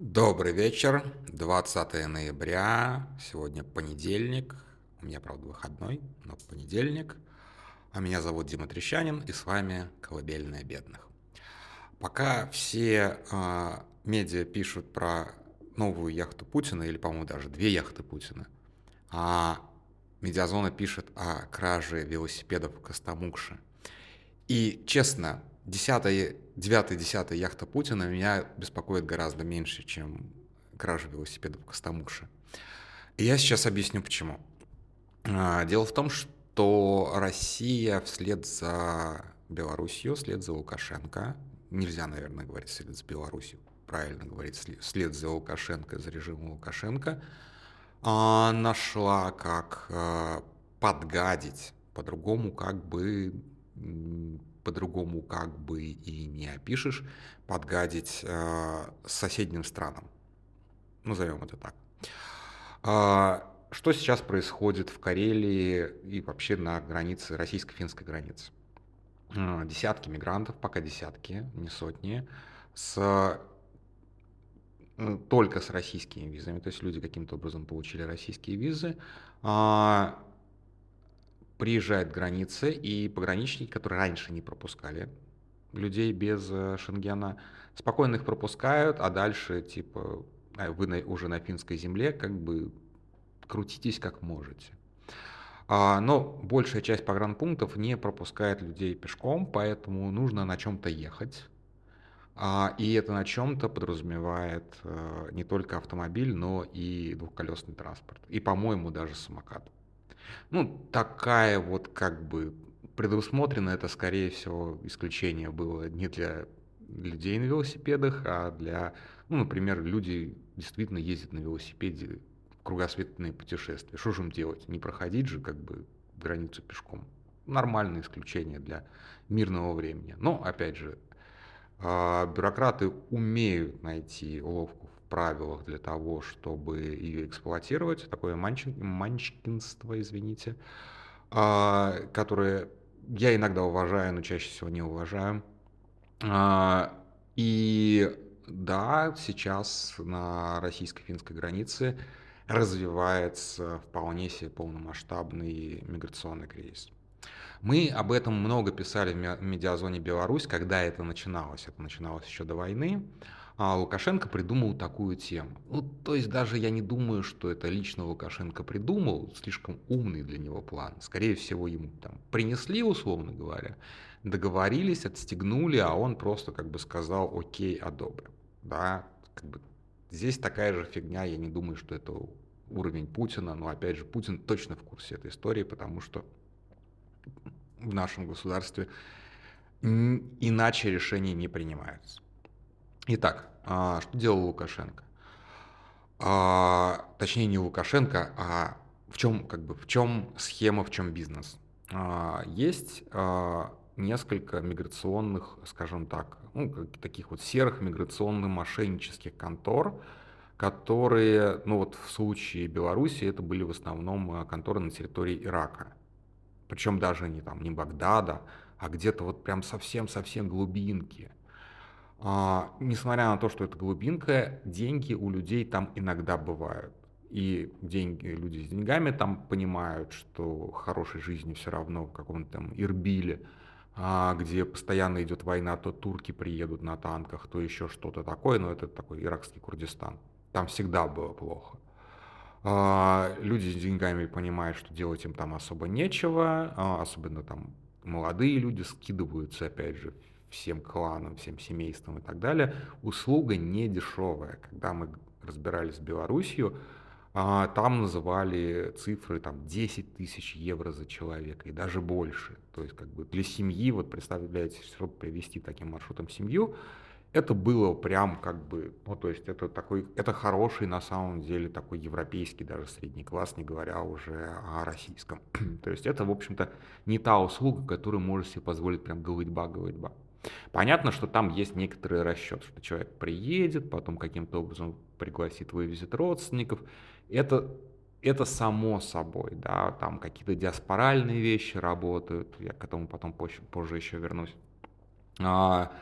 Добрый вечер, 20 ноября, сегодня понедельник, у меня, правда, выходной, но понедельник. А меня зовут Дима Трещанин, и с вами «Колыбельная бедных». Пока все э, медиа пишут про новую яхту Путина, или, по-моему, даже две яхты Путина, а Медиазона пишет о краже велосипедов в Костомукше. И, честно, 10 9 10 яхта Путина меня беспокоит гораздо меньше, чем кража велосипедов в Костомукше. И я сейчас объясню почему. А, дело в том, что Россия вслед за Белоруссией, вслед за Лукашенко, нельзя, наверное, говорить вслед за Белоруссией, правильно говорить вслед за Лукашенко, за режимом Лукашенко, а, нашла как а, подгадить, по-другому как бы по-другому как бы и не опишешь, подгадить э, соседним странам. Назовем это так. А, что сейчас происходит в Карелии и вообще на границе, российско-финской границы? А, десятки мигрантов, пока десятки, не сотни, с э, только с российскими визами, то есть люди каким-то образом получили российские визы, а, приезжает к границе, и пограничники, которые раньше не пропускали людей без э, Шенгена, спокойно их пропускают, а дальше, типа, вы уже на финской земле, как бы крутитесь как можете. А, но большая часть погранпунктов не пропускает людей пешком, поэтому нужно на чем-то ехать. А, и это на чем-то подразумевает а, не только автомобиль, но и двухколесный транспорт. И, по-моему, даже самокат. Ну, такая вот как бы предусмотрено, это, скорее всего, исключение было не для людей на велосипедах, а для, ну, например, люди действительно ездят на велосипеде в кругосветные путешествия. Что же им делать? Не проходить же как бы границу пешком. Нормальное исключение для мирного времени. Но, опять же, а, бюрократы умеют найти уловку правилах для того, чтобы ее эксплуатировать, такое манчин, манчкинство, извините, а, которое я иногда уважаю, но чаще всего не уважаю. А, и да, сейчас на российско-финской границе развивается вполне себе полномасштабный миграционный кризис. Мы об этом много писали в медиазоне Беларусь, когда это начиналось. Это начиналось еще до войны а Лукашенко придумал такую тему. Ну, то есть даже я не думаю, что это лично Лукашенко придумал, слишком умный для него план. Скорее всего, ему там принесли, условно говоря, договорились, отстегнули, а он просто как бы сказал, окей, одобрим. Да, как бы здесь такая же фигня, я не думаю, что это уровень Путина, но опять же, Путин точно в курсе этой истории, потому что в нашем государстве иначе решения не принимаются. Итак, а, что делал Лукашенко? А, точнее, не Лукашенко, а в чем, как бы, в чем схема, в чем бизнес? А, есть несколько миграционных, скажем так, ну, таких вот серых миграционно-мошеннических контор, которые, ну вот в случае Беларуси это были в основном конторы на территории Ирака. Причем даже не там, не Багдада, а где-то вот прям совсем-совсем глубинки. А, несмотря на то, что это глубинка, деньги у людей там иногда бывают. И деньги, люди с деньгами там понимают, что хорошей жизни все равно в каком-то там Ирбиле, а, где постоянно идет война, то турки приедут на танках, то еще что-то такое, но это такой иракский Курдистан. Там всегда было плохо. А, люди с деньгами понимают, что делать им там особо нечего, а, особенно там молодые люди скидываются, опять же, всем кланам, всем семействам и так далее, услуга не дешевая. Когда мы разбирались с Белоруссию, а, там называли цифры там 10 тысяч евро за человека и даже больше. То есть как бы для семьи, вот представляете, чтобы привести таким маршрутом семью, это было прям как бы, ну то есть это такой, это хороший на самом деле такой европейский даже средний класс, не говоря уже о российском. то есть это, в общем-то, не та услуга, которую можешь себе позволить прям голытьба-голытьба. Понятно, что там есть некоторый расчет, что человек приедет, потом каким-то образом пригласит, вывезет родственников. Это, это само собой, да, там какие-то диаспоральные вещи работают, я к этому потом позже, позже еще вернусь. А,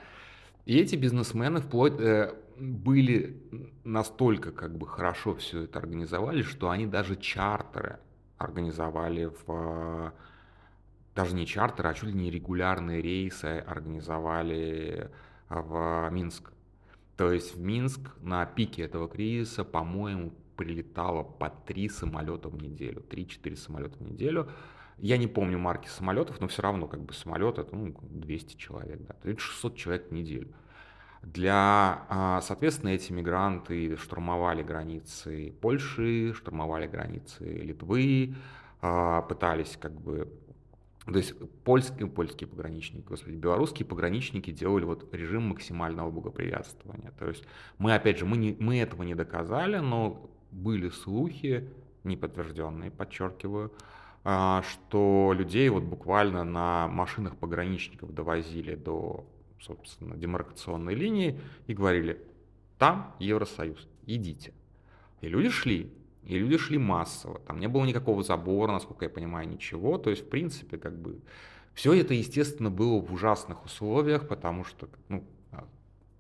и эти бизнесмены вплоть, э, были настолько как бы хорошо все это организовали, что они даже чартеры организовали в даже не чартеры, а чуть ли не регулярные рейсы организовали в Минск. То есть в Минск на пике этого кризиса, по-моему, прилетало по три самолета в неделю, 3-4 самолета в неделю. Я не помню марки самолетов, но все равно как бы самолет это ну, 200 человек, да, это 600 человек в неделю. Для, а, соответственно, эти мигранты штурмовали границы Польши, штурмовали границы Литвы, а, пытались как бы то есть польские, польские пограничники, господи, белорусские пограничники делали вот режим максимального благоприятствования. То есть мы, опять же, мы, не, мы этого не доказали, но были слухи, неподтвержденные, подчеркиваю, а, что людей вот буквально на машинах пограничников довозили до, собственно, демаркационной линии и говорили, там Евросоюз, идите. И люди шли, и люди шли массово, там не было никакого забора, насколько я понимаю, ничего, то есть, в принципе, как бы, все это, естественно, было в ужасных условиях, потому что, ну, а,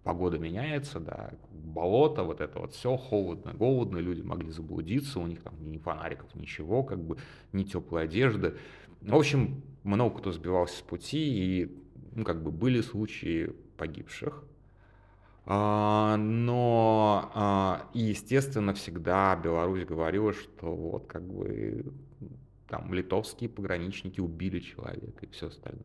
погода меняется, да, болото, вот это вот все холодно, голодно, люди могли заблудиться, у них там ни фонариков, ничего, как бы, ни теплой одежды. В общем, много кто сбивался с пути, и, ну, как бы, были случаи погибших, а, но, а, естественно, всегда Беларусь говорила, что вот как бы там литовские пограничники убили человека и все остальное.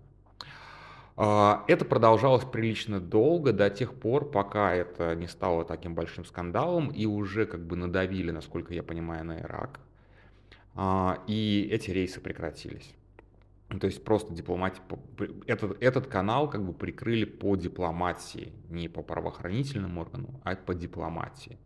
А, это продолжалось прилично долго, до тех пор, пока это не стало таким большим скандалом и уже как бы надавили, насколько я понимаю, на Ирак. И эти рейсы прекратились. То есть просто дипломатия, этот, этот канал как бы прикрыли по дипломатии, не по правоохранительным органам, а по дипломатии.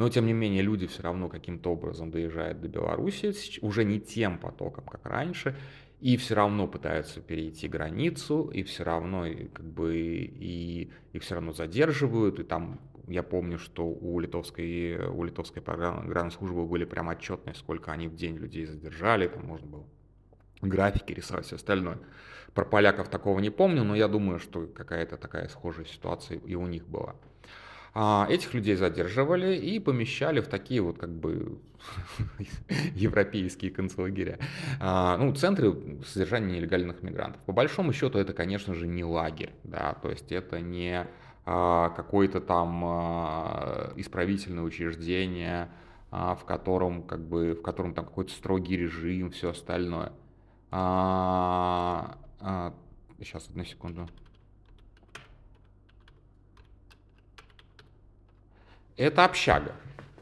Но, тем не менее, люди все равно каким-то образом доезжают до Беларуси, уже не тем потоком, как раньше, и все равно пытаются перейти границу, и все равно как бы и их все равно задерживают, и там я помню, что у литовской, у литовской программной службы были прям отчетные, сколько они в день людей задержали, там можно было графики рисовать, все остальное. Про поляков такого не помню, но я думаю, что какая-то такая схожая ситуация и у них была. А этих людей задерживали и помещали в такие вот как бы европейские концлагеря. А, ну, центры содержания нелегальных мигрантов. По большому счету это, конечно же, не лагерь, да, то есть это не а, какое-то там исправительное учреждение, в котором как бы в котором там какой-то строгий режим, все остальное. Сейчас, одну секунду. Это общага.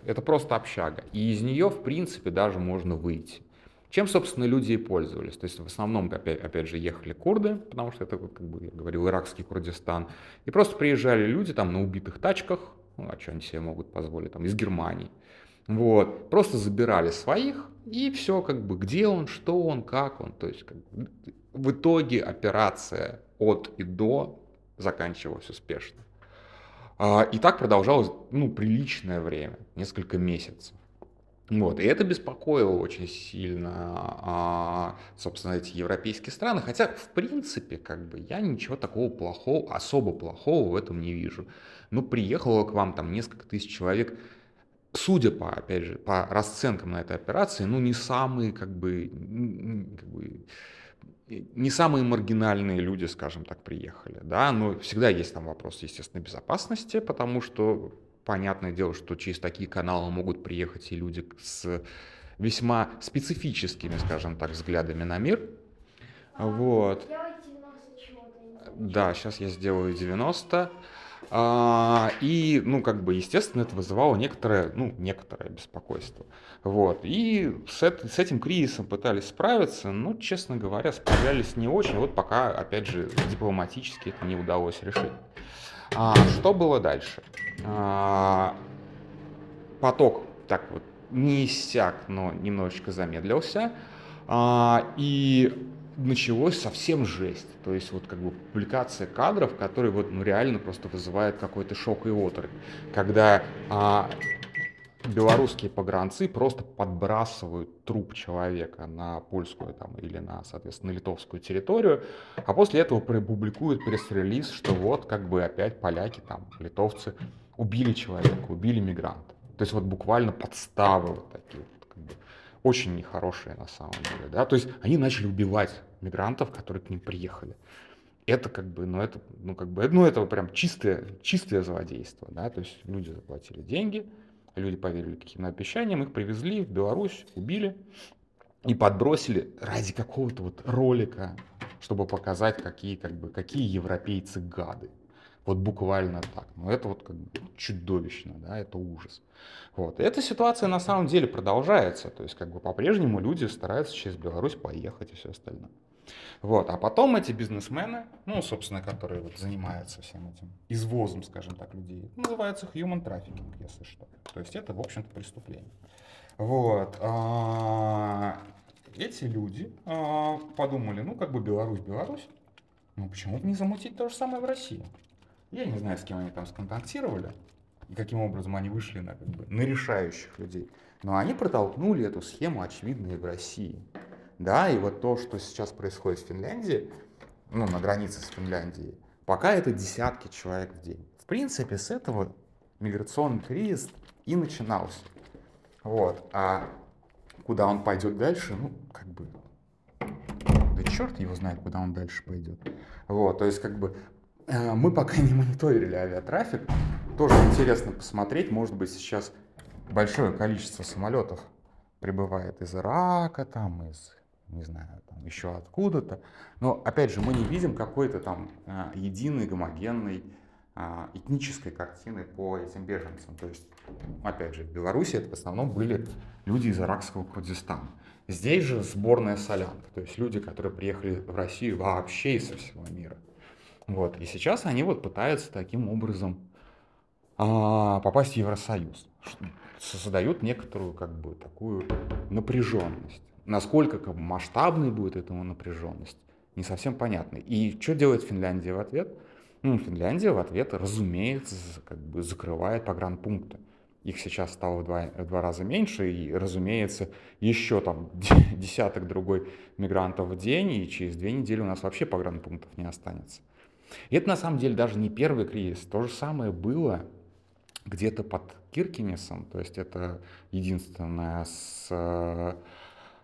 Это просто общага. И из нее, в принципе, даже можно выйти. Чем, собственно, люди и пользовались. То есть в основном, опять, опять же, ехали курды, потому что это, как бы я говорил, иракский Курдистан. И просто приезжали люди там на убитых тачках, ну, а что они себе могут позволить, там, из Германии. Вот, просто забирали своих, и все, как бы, где он, что он, как он. То есть, как бы, в итоге операция от и до заканчивалась успешно. А, и так продолжалось, ну, приличное время, несколько месяцев. Вот, и это беспокоило очень сильно, а, собственно, эти европейские страны. Хотя, в принципе, как бы я ничего такого плохого, особо плохого в этом не вижу. Ну, приехало к вам там несколько тысяч человек судя по, опять же, по расценкам на этой операции, ну, не самые, как бы, как бы не самые маргинальные люди, скажем так, приехали, да, но всегда есть там вопрос, естественно, безопасности, потому что понятное дело, что через такие каналы могут приехать и люди с весьма специфическими, скажем так, взглядами на мир, а, вот. Да, сейчас я сделаю 90. А, и, ну, как бы, естественно, это вызывало некоторое, ну, некоторое беспокойство. Вот. И с, это, с этим кризисом пытались справиться, но, честно говоря, справлялись не очень. Вот пока, опять же, дипломатически это не удалось решить. А, что было дальше? А, поток так вот не иссяк, но немножечко замедлился. А, и началось совсем жесть. То есть вот как бы публикация кадров, которые вот ну, реально просто вызывает какой-то шок и оторопь. Когда а, белорусские погранцы просто подбрасывают труп человека на польскую там, или на, соответственно, литовскую территорию, а после этого публикуют пресс-релиз, что вот как бы опять поляки, там, литовцы убили человека, убили мигранта. То есть вот буквально подставы вот такие, вот, как бы, очень нехорошие на самом деле. Да? То есть они начали убивать мигрантов, которые к ним приехали. Это как бы, ну это, ну как бы, ну это прям чистое, чистое злодейство, да, то есть люди заплатили деньги, люди поверили каким-то обещаниям, их привезли в Беларусь, убили и подбросили ради какого-то вот ролика, чтобы показать, какие, как бы, какие европейцы гады. Вот буквально так. Но это вот как чудовищно, да, это ужас. Вот. И эта ситуация на самом деле продолжается. То есть как бы по-прежнему люди стараются через Беларусь поехать и все остальное. Вот. А потом эти бизнесмены, ну, собственно, которые вот занимаются всем этим извозом, скажем так, людей, называется human trafficking, если что. То есть это, в общем-то, преступление. Вот. А, эти люди а, подумали, ну, как бы Беларусь, Беларусь, ну, почему бы не замутить то же самое в России? Я не знаю, с кем они там сконтактировали и каким образом они вышли на, как бы, на решающих людей. Но они протолкнули эту схему, очевидно, и в России. Да, и вот то, что сейчас происходит в Финляндии, ну, на границе с Финляндией, пока это десятки человек в день. В принципе, с этого миграционный кризис и начинался. Вот. А куда он пойдет дальше, ну, как бы, да черт его знает, куда он дальше пойдет. Вот, то есть, как бы, мы пока не мониторили авиатрафик. Тоже интересно посмотреть, может быть, сейчас большое количество самолетов прибывает из Ирака, там, из не знаю, там еще откуда-то. Но, опять же, мы не видим какой-то там а, единой, гомогенной а, этнической картины по этим беженцам. То есть, опять же, в Беларуси это в основном были люди из иракского Курдистана. Здесь же сборная солянка, то есть люди, которые приехали в Россию вообще из всего мира. Вот. И сейчас они вот пытаются таким образом а, попасть в Евросоюз. Создают некоторую как бы такую напряженность. Насколько как бы, масштабной будет эта напряженность, не совсем понятно. И что делает Финляндия в ответ? Ну, Финляндия в ответ, разумеется, как бы закрывает погранпункты. Их сейчас стало в два, в два раза меньше, и, разумеется, еще там десяток другой мигрантов в день, и через две недели у нас вообще погранпунктов не останется. И это на самом деле даже не первый кризис. То же самое было где-то под Киркинесом, то есть это единственное с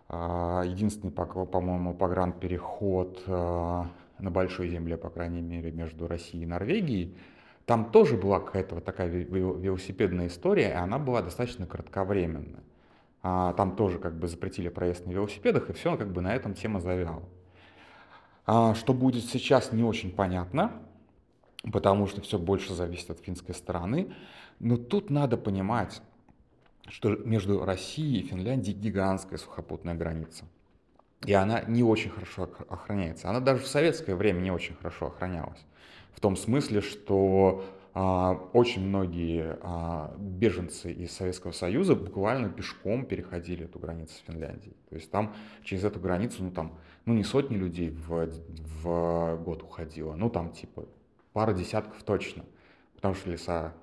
а, единственный, по-моему, погранпереход а, на большой земле, по крайней мере, между Россией и Норвегией. Там тоже была какая-то вот такая велосипедная история, и она была достаточно кратковременная. А, там тоже как бы запретили проезд на велосипедах, и все как бы на этом тема завяла. Что будет сейчас, не очень понятно, потому что все больше зависит от финской стороны. Но тут надо понимать, что между Россией и Финляндией гигантская сухопутная граница. И она не очень хорошо охраняется. Она даже в советское время не очень хорошо охранялась. В том смысле, что а, очень многие а, беженцы из Советского Союза буквально пешком переходили эту границу с Финляндией. То есть там через эту границу, ну там, ну не сотни людей в, в год уходило, ну там типа пара десятков точно. Потому что леса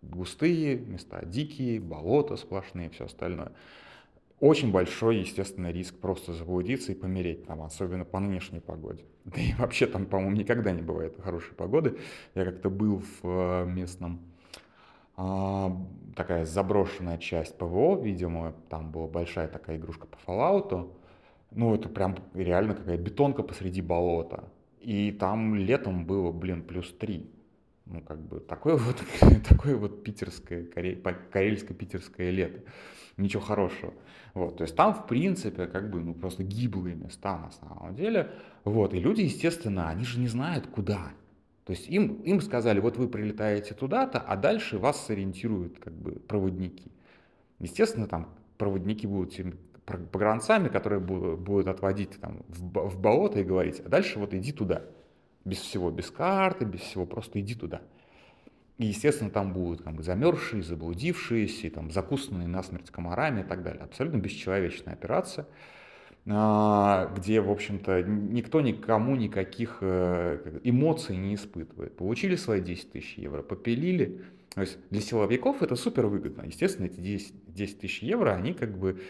густые, места дикие, болота сплошные, все остальное. Очень большой, естественно, риск просто заблудиться и помереть там, особенно по нынешней погоде. Да и вообще там, по-моему, никогда не бывает хорошей погоды. Я как-то был в э, местном а, такая заброшенная часть ПВО, видимо, там была большая такая игрушка по Fallout. Ну, это прям реально какая бетонка посреди болота. И там летом было, блин, плюс 3 ну, как бы, такое вот, такое вот питерское, карельско-питерское лето. Ничего хорошего. Вот, то есть там, в принципе, как бы, ну, просто гиблые места на самом деле. Вот, и люди, естественно, они же не знают, куда. То есть им, им сказали, вот вы прилетаете туда-то, а дальше вас сориентируют, как бы, проводники. Естественно, там проводники будут тем погранцами, которые будут, будут отводить там в, в болото и говорить, а дальше вот иди туда без всего, без карты, без всего, просто иди туда. И, естественно, там будут как бы, замерзшие, заблудившиеся, там, закусанные насмерть комарами и так далее. Абсолютно бесчеловечная операция, а, где, в общем-то, никто никому никаких э, эмоций не испытывает. Получили свои 10 тысяч евро, попилили, То есть для силовиков это супер выгодно. Естественно, эти 10, 10 тысяч евро, они как бы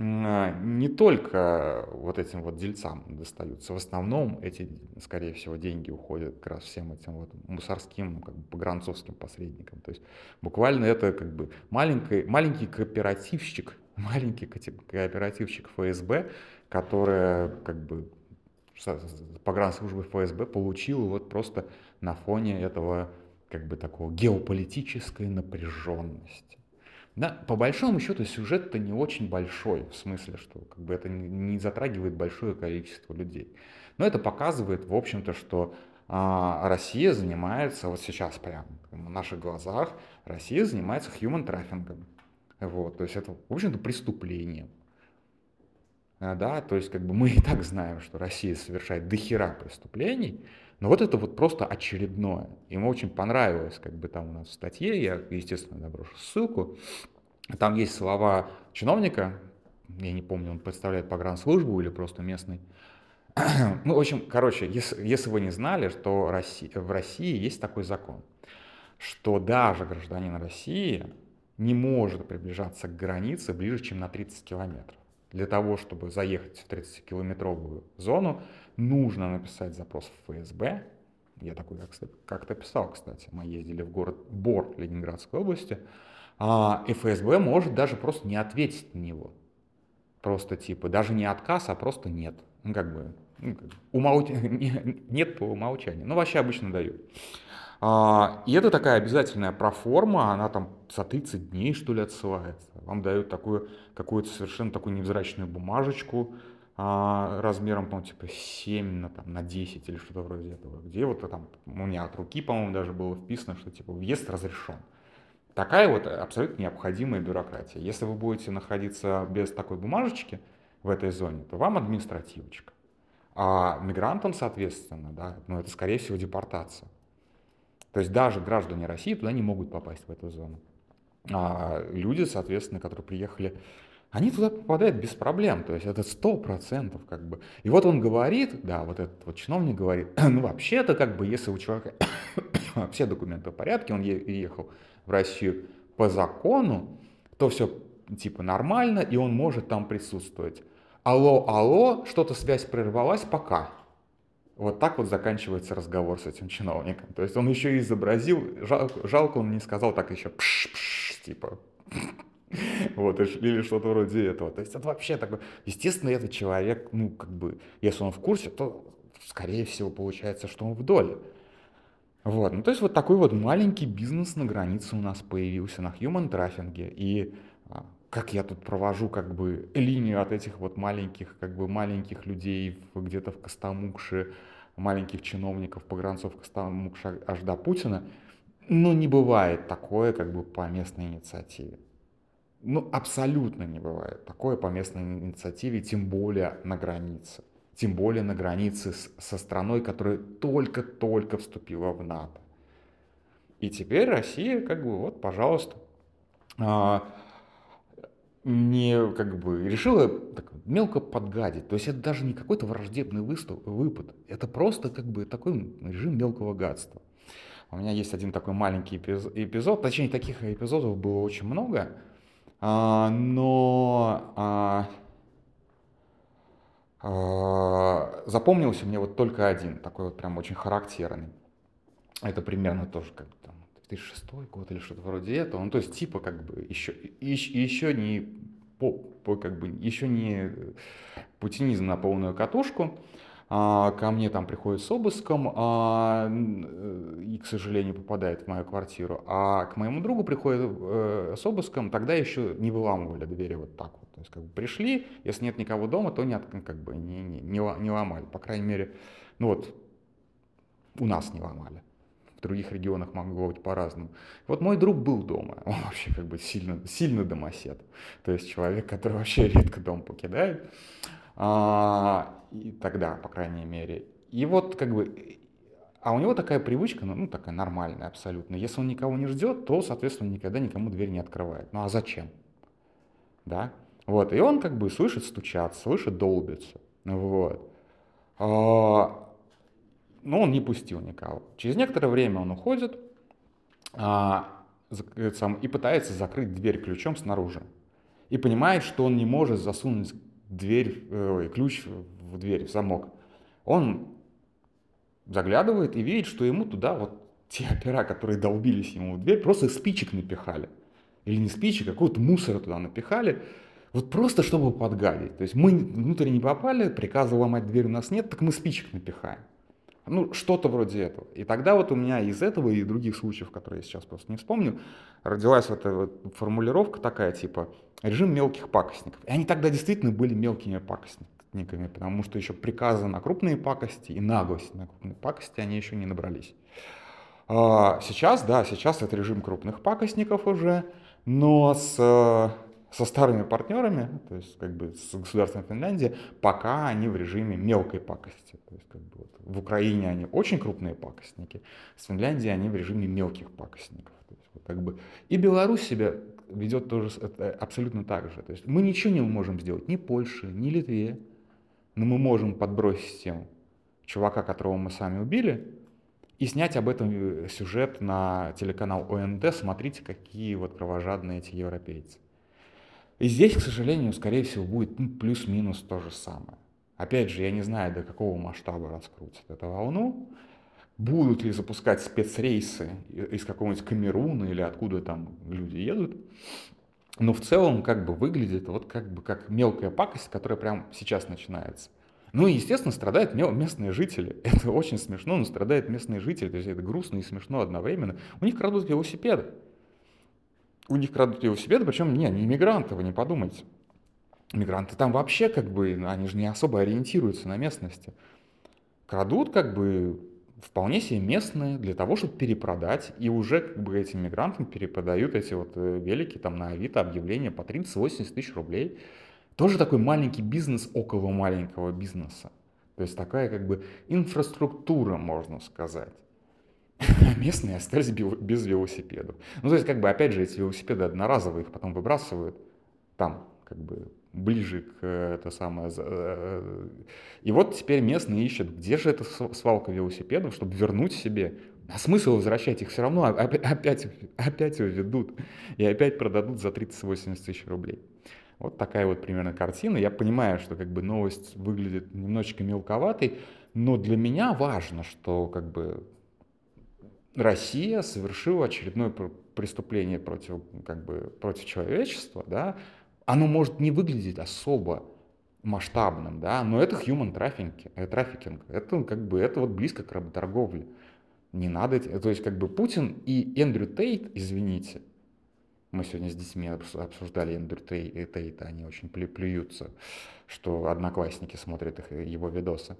не только вот этим вот дельцам достаются. В основном эти, скорее всего, деньги уходят как раз всем этим вот мусорским, как бы погранцовским посредникам. То есть буквально это как бы маленький, маленький кооперативщик, маленький кооперативщик ФСБ, который как бы погранслужбы ФСБ получил вот просто на фоне этого как бы такого геополитической напряженности. Да, по большому счету сюжет-то не очень большой, в смысле, что как бы это не затрагивает большое количество людей. Но это показывает, в общем-то, что а, Россия занимается, вот сейчас прямо на наших глазах, Россия занимается human трафингом. Вот, то есть это, в общем-то, преступление. А, да, то есть как бы мы и так знаем, что Россия совершает дохера преступлений, но вот это вот просто очередное. Ему очень понравилось, как бы там у нас в статье, я, естественно, наброшу ссылку, там есть слова чиновника, я не помню, он представляет погранслужбу или просто местный. Ну, в общем, короче, если, если вы не знали, что Россия, в России есть такой закон, что даже гражданин России не может приближаться к границе ближе, чем на 30 километров. Для того, чтобы заехать в 30-километровую зону, нужно написать запрос в ФСБ. Я такой как-то писал, кстати. Мы ездили в город Бор Ленинградской области. А, ФСБ может даже просто не ответить на него. Просто типа, даже не отказ, а просто нет. Ну, как бы, ну, умолч... нет по умолчанию. Ну, вообще обычно дают. А, и это такая обязательная проформа, она там за 30 дней, что ли, отсылается. Вам дают такую, какую-то совершенно такую невзрачную бумажечку а, размером, по типа 7 на, там, на 10 или что-то вроде этого, где вот там, у меня от руки, по-моему, даже было вписано, что типа въезд разрешен. Такая вот абсолютно необходимая бюрократия. Если вы будете находиться без такой бумажечки в этой зоне, то вам административочка. А мигрантам, соответственно, да, ну это скорее всего депортация. То есть даже граждане России туда не могут попасть в эту зону. А люди, соответственно, которые приехали, они туда попадают без проблем. То есть это сто процентов как бы. И вот он говорит, да, вот этот вот чиновник говорит, ну вообще-то как бы если у человека все документы в порядке, он ехал в Россию по закону, то все типа нормально, и он может там присутствовать. Алло, алло, что-то связь прервалась, пока. Вот так вот заканчивается разговор с этим чиновником. То есть он еще и изобразил, жалко, жалко он не сказал так еще пш-пш, типа, вот, или что-то вроде этого. То есть это вообще такой, естественно, этот человек, ну, как бы, если он в курсе, то, скорее всего, получается, что он в доле. Вот, ну, то есть вот такой вот маленький бизнес на границе у нас появился на human трафинге. И а, как я тут провожу как бы линию от этих вот маленьких, как бы маленьких людей где-то в Костомукше, маленьких чиновников, погранцов Костомукша аж до Путина, ну, не бывает такое как бы по местной инициативе. Ну, абсолютно не бывает такое по местной инициативе, тем более на границе. Тем более на границе с, со страной, которая только-только вступила в НАТО. И теперь Россия, как бы, вот, пожалуйста, а, не как бы решила так, мелко подгадить. То есть это даже не какой-то враждебный выступ, выпад. Это просто как бы такой режим мелкого гадства. У меня есть один такой маленький эпизод, точнее таких эпизодов было очень много, а, но а, а, запомнился мне вот только один, такой вот прям очень характерный. Это примерно тоже как там 2006 год или что-то вроде этого. Ну, то есть, типа, как бы, еще, еще, еще не по, по, как бы, еще не путинизм на полную катушку. А, ко мне там приходит с обыском а, и, к сожалению, попадает в мою квартиру. А к моему другу приходит э, с обыском, тогда еще не выламывали двери вот так вот. То есть как бы пришли, если нет никого дома, то не, как бы, не, не, не ломали. По крайней мере, ну вот у нас не ломали в других регионах могло быть по-разному. Вот мой друг был дома, он вообще как бы сильно, сильно домосед, то есть человек, который вообще редко дом покидает, а, и тогда, по крайней мере. И вот как бы, а у него такая привычка, ну, ну такая нормальная абсолютно, если он никого не ждет, то, соответственно, никогда никому дверь не открывает. Ну а зачем? Да? Вот, и он как бы слышит стучат, слышит долбится. Вот. А, но он не пустил никого. Через некоторое время он уходит, а, сам, и пытается закрыть дверь ключом снаружи. И понимает, что он не может засунуть дверь, э, ключ в дверь, в замок. Он заглядывает и видит, что ему туда вот те опера, которые долбились ему в дверь, просто спичек напихали. Или не спичек, а какого-то мусора туда напихали. Вот просто чтобы подгадить. То есть мы внутрь не попали, приказа ломать дверь у нас нет, так мы спичек напихаем. Ну, что-то вроде этого. И тогда вот у меня из этого и других случаев, которые я сейчас просто не вспомню, родилась вот эта вот формулировка такая, типа, режим мелких пакостников. И они тогда действительно были мелкими пакостниками, потому что еще приказы на крупные пакости и наглости на крупные пакости они еще не набрались. А сейчас, да, сейчас это режим крупных пакостников уже, но с со старыми партнерами, то есть как бы с государством Финляндии, пока они в режиме мелкой пакости. То есть как бы вот в Украине они очень крупные пакостники, с Финляндией они в режиме мелких пакостников. То есть, вот, как бы, и Беларусь себя ведет тоже абсолютно так же. То есть мы ничего не можем сделать ни Польше, ни Литве, но мы можем подбросить тем чувака, которого мы сами убили, и снять об этом э, сюжет на телеканал ОНТ. Смотрите, какие вот кровожадные эти европейцы. И здесь, к сожалению, скорее всего, будет ну, плюс-минус то же самое. Опять же, я не знаю, до какого масштаба раскрутят эту волну. Будут ли запускать спецрейсы из какого-нибудь Камеруна или откуда там люди едут. Но в целом как бы выглядит вот как бы как мелкая пакость, которая прямо сейчас начинается. Ну и, естественно, страдают местные жители. Это очень смешно, но страдают местные жители. То есть это грустно и смешно одновременно. У них крадут велосипеды у них крадут велосипеды, причем не, не иммигранты, вы не подумайте. Мигранты там вообще как бы, они же не особо ориентируются на местности. Крадут как бы вполне себе местные для того, чтобы перепродать, и уже как бы этим мигрантам перепродают эти вот э, велики там на Авито объявления по 30-80 тысяч рублей. Тоже такой маленький бизнес около маленького бизнеса. То есть такая как бы инфраструктура, можно сказать. местные остались без велосипедов. Ну, то есть, как бы, опять же, эти велосипеды одноразовые, их потом выбрасывают там, как бы, ближе к это самое. Э, и вот теперь местные ищут, где же эта свалка велосипедов, чтобы вернуть себе. А смысл возвращать их все равно опять, опять ведут и опять продадут за 30-80 тысяч рублей. Вот такая вот примерно картина. Я понимаю, что как бы новость выглядит немножечко мелковатой, но для меня важно, что как бы Россия совершила очередное преступление против, как бы, против человечества, да, оно может не выглядеть особо масштабным, да, но это human trafficking, э, трафикинг, это как бы, это вот близко к работорговле. Не надо, то есть как бы Путин и Эндрю Тейт, извините, мы сегодня с детьми обсуждали Эндрю Тейта, они очень плюются, что одноклассники смотрят их, его видосы.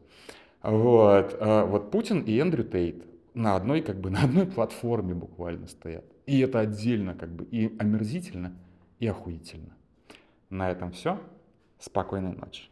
Вот, вот Путин и Эндрю Тейт, на одной, как бы, на одной платформе буквально стоят. И это отдельно как бы и омерзительно, и охуительно. На этом все. Спокойной ночи.